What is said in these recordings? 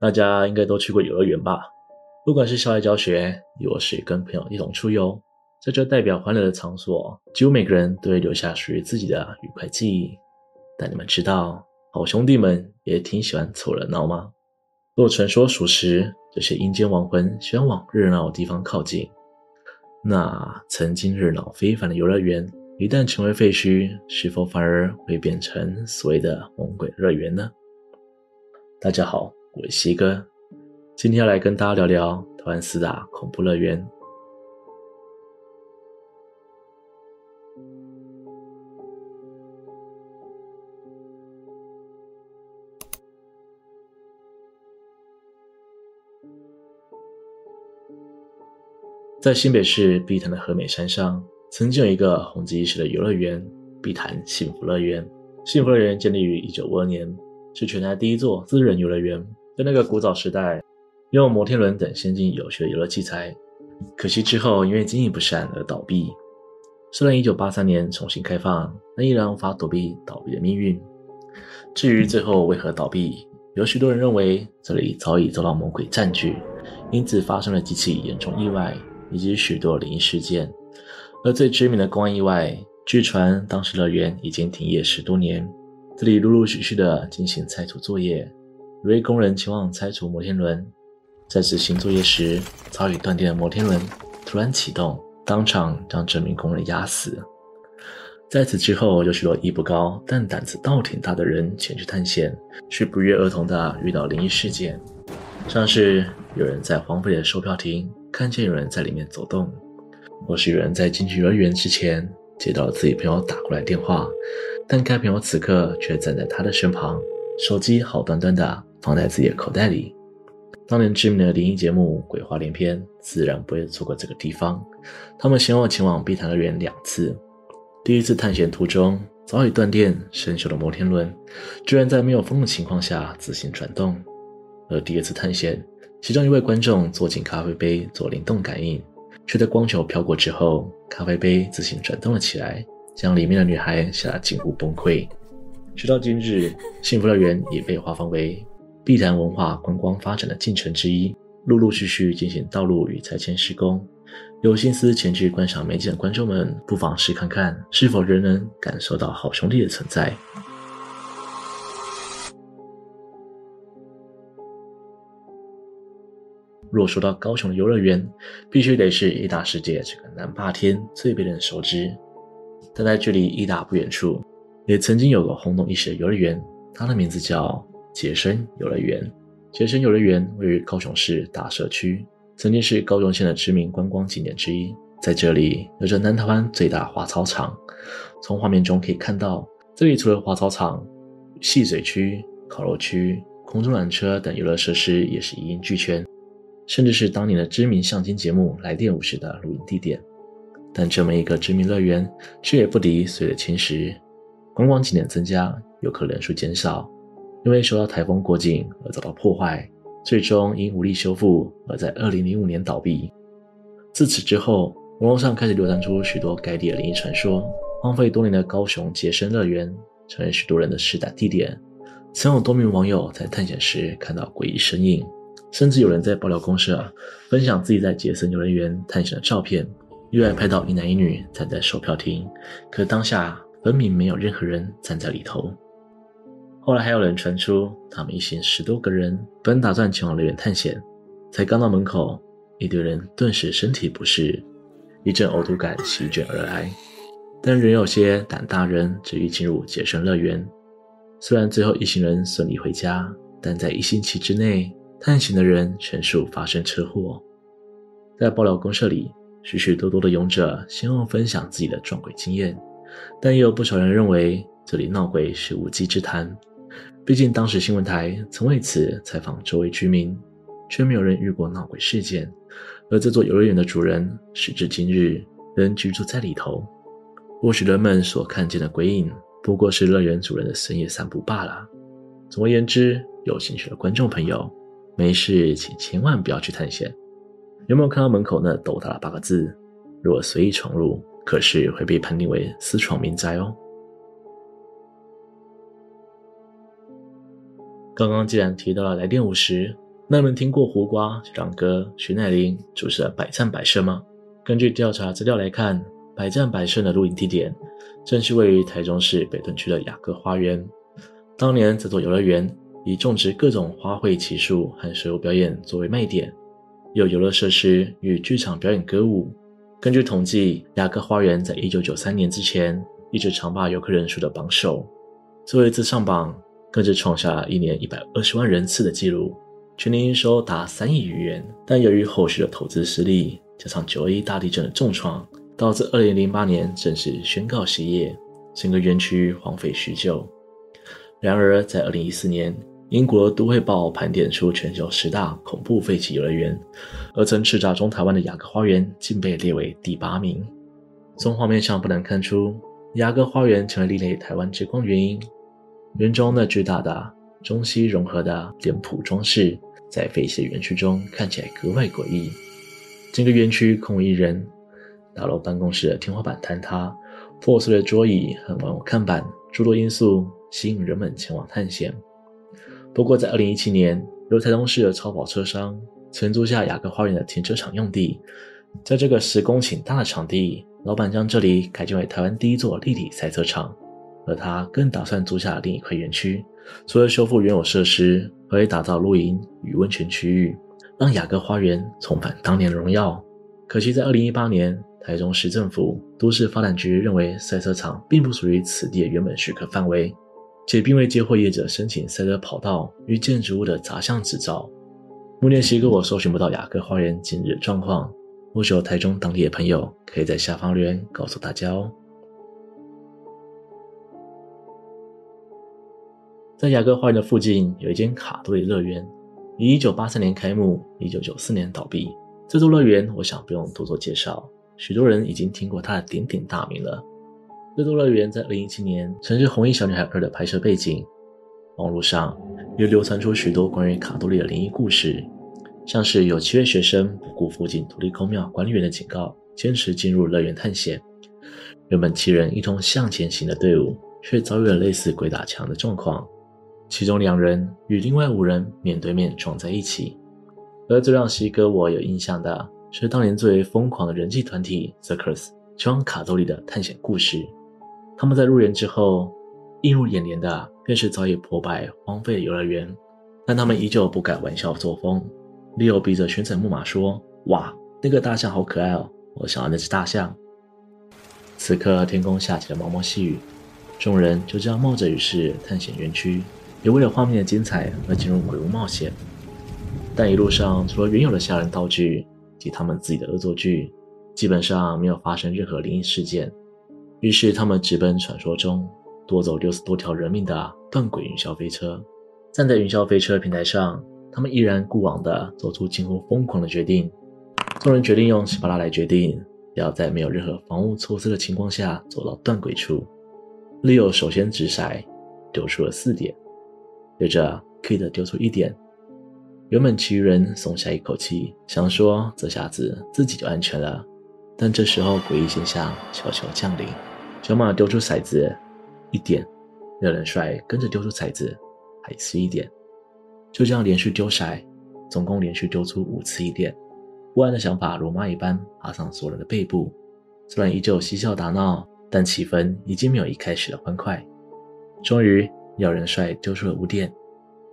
大家应该都去过游乐园吧？不管是校外教学，亦或是跟朋友一同出游，在这代表欢乐的场所，几乎每个人都会留下属于自己的愉快记忆。但你们知道，好兄弟们也挺喜欢凑热闹吗？若传说属实，这些阴间亡魂喜欢往热闹的地方靠近，那曾经热闹非凡的游乐园，一旦成为废墟，是否反而会变成所谓的猛鬼乐园呢？大家好。我是西哥，今天要来跟大家聊聊台湾四大恐怖乐园。在新北市碧潭的和美山上，曾经有一个红极一时的游乐园——碧潭幸福乐园。幸福乐园建立于一九五二年，是全台第一座私人游乐园。在那个古早时代，用摩天轮等先进有趣的游乐器材，可惜之后因为经营不善而倒闭。虽然1983年重新开放，但依然无法躲避倒闭的命运。至于最后为何倒闭，有许多人认为这里早已遭到魔鬼占据，因此发生了几起严重意外以及许多灵异事件。而最知名的公安意外，据传当时乐园已经停业十多年，这里陆陆续续的进行拆除作业。一位工人前往拆除摩天轮，在执行作业时，早已断电的摩天轮突然启动，当场将这名工人压死。在此之后，有许多艺不高但胆子倒挺大的人前去探险，却不约而同地遇到灵异事件，像是有人在荒废的售票亭看见有人在里面走动，或是有人在进去游乐园之前接到了自己朋友打过来电话，但该朋友此刻却站在他的身旁，手机好端端的。放在自己的口袋里。当年知名的灵异节目《鬼话连篇》自然不会错过这个地方。他们先后前往碧潭乐园两次。第一次探险途中，早已断电生锈的摩天轮，居然在没有风的情况下自行转动。而第二次探险，其中一位观众坐进咖啡杯做灵动感应，却在光球飘过之后，咖啡杯自行转动了起来，将里面的女孩吓得近乎崩溃。直到今日，幸福乐园也被划分为。碧潭文化观光发展的进程之一，陆陆续续进行道路与拆迁施工。有心思前去观赏美景的观众们，不妨试看看，是否仍能感受到好兄弟的存在。若说到高雄的游乐园，必须得是义大世界这个南霸天最被人熟知。但在距离义大不远处，也曾经有个轰动一时的游乐园，它的名字叫。杰森游乐园，杰森游乐园位于高雄市大社区，曾经是高雄县的知名观光景点之一。在这里有着南台湾最大滑草场，从画面中可以看到，这里除了滑草场、戏水区、烤肉区、空中缆车等游乐设施也是一应俱全，甚至是当年的知名相亲节目《来电五十》的录影地点。但这么一个知名乐园，却也不敌岁月侵蚀，观光景点增加，游客人数减少。因为受到台风过境而遭到破坏，最终因无力修复而在2005年倒闭。自此之后，网络上开始流传出许多该地的灵异传说。荒废多年的高雄杰森乐园成为许多人的试胆地点。曾有多名网友在探险时看到诡异身影，甚至有人在爆料公社分享自己在杰森游乐园探险的照片，意外拍到一男一女站在售票亭，可当下分明没有任何人站在里头。后来还有人传出，他们一行十多个人本打算前往乐园探险，才刚到门口，一堆人顿时身体不适，一阵呕吐感席卷而来。但仍有些胆大人执意进入杰生乐园。虽然最后一行人顺利回家，但在一星期之内，探险的人全数发生车祸。在爆料公社里，许许多多的勇者先后分享自己的撞鬼经验，但也有不少人认为这里闹鬼是无稽之谈。毕竟当时新闻台曾为此采访周围居民，却没有人遇过闹鬼事件。而这座游乐园的主人时至今日仍居住在里头。或许人们所看见的鬼影不过是乐园主人的深夜散步罢了。总而言之，有兴趣的观众朋友，没事请千万不要去探险。有没有看到门口那斗大的八个字？若随意闯入，可是会被判定为私闯民宅哦。刚刚既然提到了来电五十，那你们听过胡瓜、小杨哥、徐乃麟主持的《百战百胜》吗？根据调查资料来看，《百战百胜》的录影地点正是位于台中市北屯区的雅阁花园。当年这座游乐园以种植各种花卉奇树和水舞表演作为卖点，有游乐设施与剧场表演歌舞。根据统计，雅阁花园在一九九三年之前一直常霸游客人数的榜首，最后一次上榜更是创下一年一百二十万人次的纪录，全年营收达三亿余元。但由于后续的投资失利，加上九一大地震的重创，导致二零零八年正式宣告歇业，整个园区荒废许久。然而，在二零一四年，英国都会报盘点出全球十大恐怖废弃游乐园，而曾叱咤中台湾的雅阁花园竟被列为第八名。从画面上不难看出，雅阁花园成为另类台湾之光原因。园中那巨大的中西融合的脸谱装饰，在废弃的园区中看起来格外诡异。整个园区空无一人，大楼办公室的天花板坍塌，破碎的桌椅和玩偶看板，诸多因素吸引人们前往探险。不过，在二零一七年，由台东市的超跑车商承租下雅阁花园的停车场用地，在这个十公顷大的场地，老板将这里改建为台湾第一座立体赛车场，而他更打算租下另一块园区，除了修复原有设施，还会打造露营与温泉区域，让雅阁花园重返当年的荣耀。可惜，在二零一八年，台中市政府都市发展局认为赛车场并不属于此地的原本许可范围。且并未接获业者申请赛车跑道与建筑物的杂项执照。目前西哥我搜寻不到雅阁花园近日的状况，或许有台中当地的朋友可以在下方留言告诉大家哦。在雅各花园的附近有一间卡多里乐园，于一九八三年开幕，一九九四年倒闭。这座乐园我想不用多做介绍，许多人已经听过它的鼎鼎大名了。这座乐园在二零一七年曾是《红衣小女孩二》的拍摄背景，网络上又流传出许多关于卡多里的灵异故事，像是有七位学生不顾附近土地公庙管理员的警告，坚持进入乐园探险。原本七人一同向前行的队伍，却遭遇了类似鬼打墙的状况，其中两人与另外五人面对面撞在一起。而最让西哥我有印象的是当年最为疯狂的人气团体 Circus 前往卡多里的探险故事。他们在入园之后，映入眼帘的便是早已破败荒废的游乐园，但他们依旧不改玩笑作风。Leo 逼着旋转木马说：“哇，那个大象好可爱哦，我想要那只大象。”此刻天空下起了毛毛细雨，众人就这样冒着雨势探险园区，也为了画面的精彩而进入鬼屋冒险。但一路上除了原有的吓人道具及他们自己的恶作剧，基本上没有发生任何灵异事件。于是，他们直奔传说中夺走六十多条人命的断轨云霄飞车。站在云霄飞车平台上，他们依然固往的做出近乎疯狂的决定。众人决定用十八拉来决定，要在没有任何防护措施的情况下走到断轨处。Leo 首先掷骰，丢出了四点，接着 Kid 丢出一点。原本其余人松下一口气，想说这下子自己就安全了。但这时候，诡异现象悄悄降临。小马丢出骰子，一点；廖仁帅跟着丢出骰子，还是一点。就这样连续丢骰，总共连续丢出五次一点。不安的想法如蚂蚁般爬上所有人的背部。虽然依旧嬉笑打闹，但气氛已经没有一开始的欢快。终于，廖仁帅丢出了五点，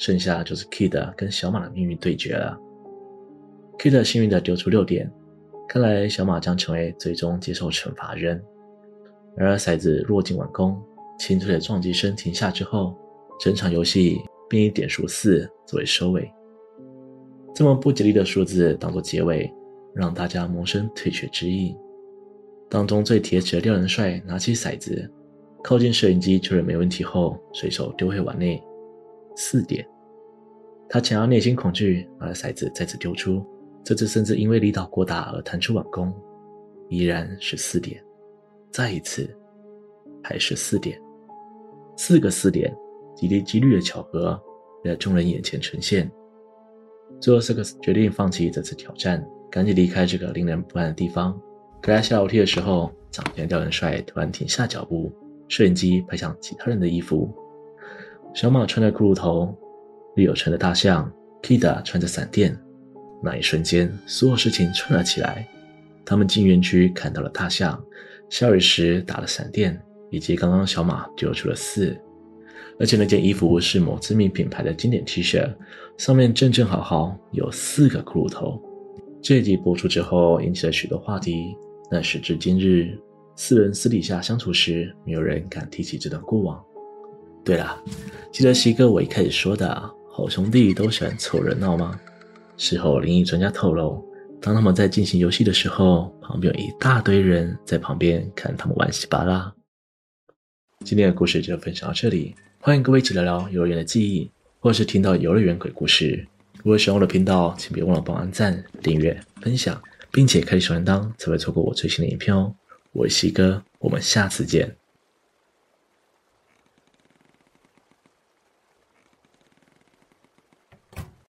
剩下就是 Kid 跟小马的命运对决了。Kid 幸运地丢出六点。看来小马将成为最终接受惩罚人。然而骰子落进碗空，清脆的撞击声停下之后，整场游戏便以点数四作为收尾。这么不吉利的数字当作结尾，让大家萌生退却之意。当中最铁齿的廖仁帅拿起骰子，靠近摄影机确认没问题后，随手丢回碗内。四点。他强压内心恐惧，把骰子再次丢出。这次甚至因为力道过大而弹出碗弓，依然是四点。再一次，还是四点。四个四点，极低几率的巧合在众人眼前呈现。最后，瑟克斯决定放弃这次挑战，赶紧离开这个令人不安的地方。可在下楼梯的时候，长肩廖仁帅突然停下脚步，摄影机拍向其他人的衣服。小马穿着骷髅头绿友穿着大象。Kida 穿着闪电，那一瞬间，所有事情串了起来。他们进园区看到了大象，下雨时打了闪电，以及刚刚小马丢出了四。而且那件衣服是某知名品牌的经典 T 恤，上面正正好好有四个骷髅头。这一集播出之后，引起了许多话题。但时至今日，四人私底下相处时，没有人敢提起这段过往。对了，记得西哥我一开始说的，好兄弟都喜欢凑热闹吗？事后灵异专家透露，当他们在进行游戏的时候，旁边有一大堆人在旁边看他们玩稀巴烂。今天的故事就分享到这里，欢迎各位一起聊聊幼儿园的记忆，或是听到幼儿园鬼故事。如果喜欢我的频道，请别忘了帮我按赞、订阅、分享，并且开启小铃铛，才不会错过我最新的影片哦。我是西哥，我们下次见。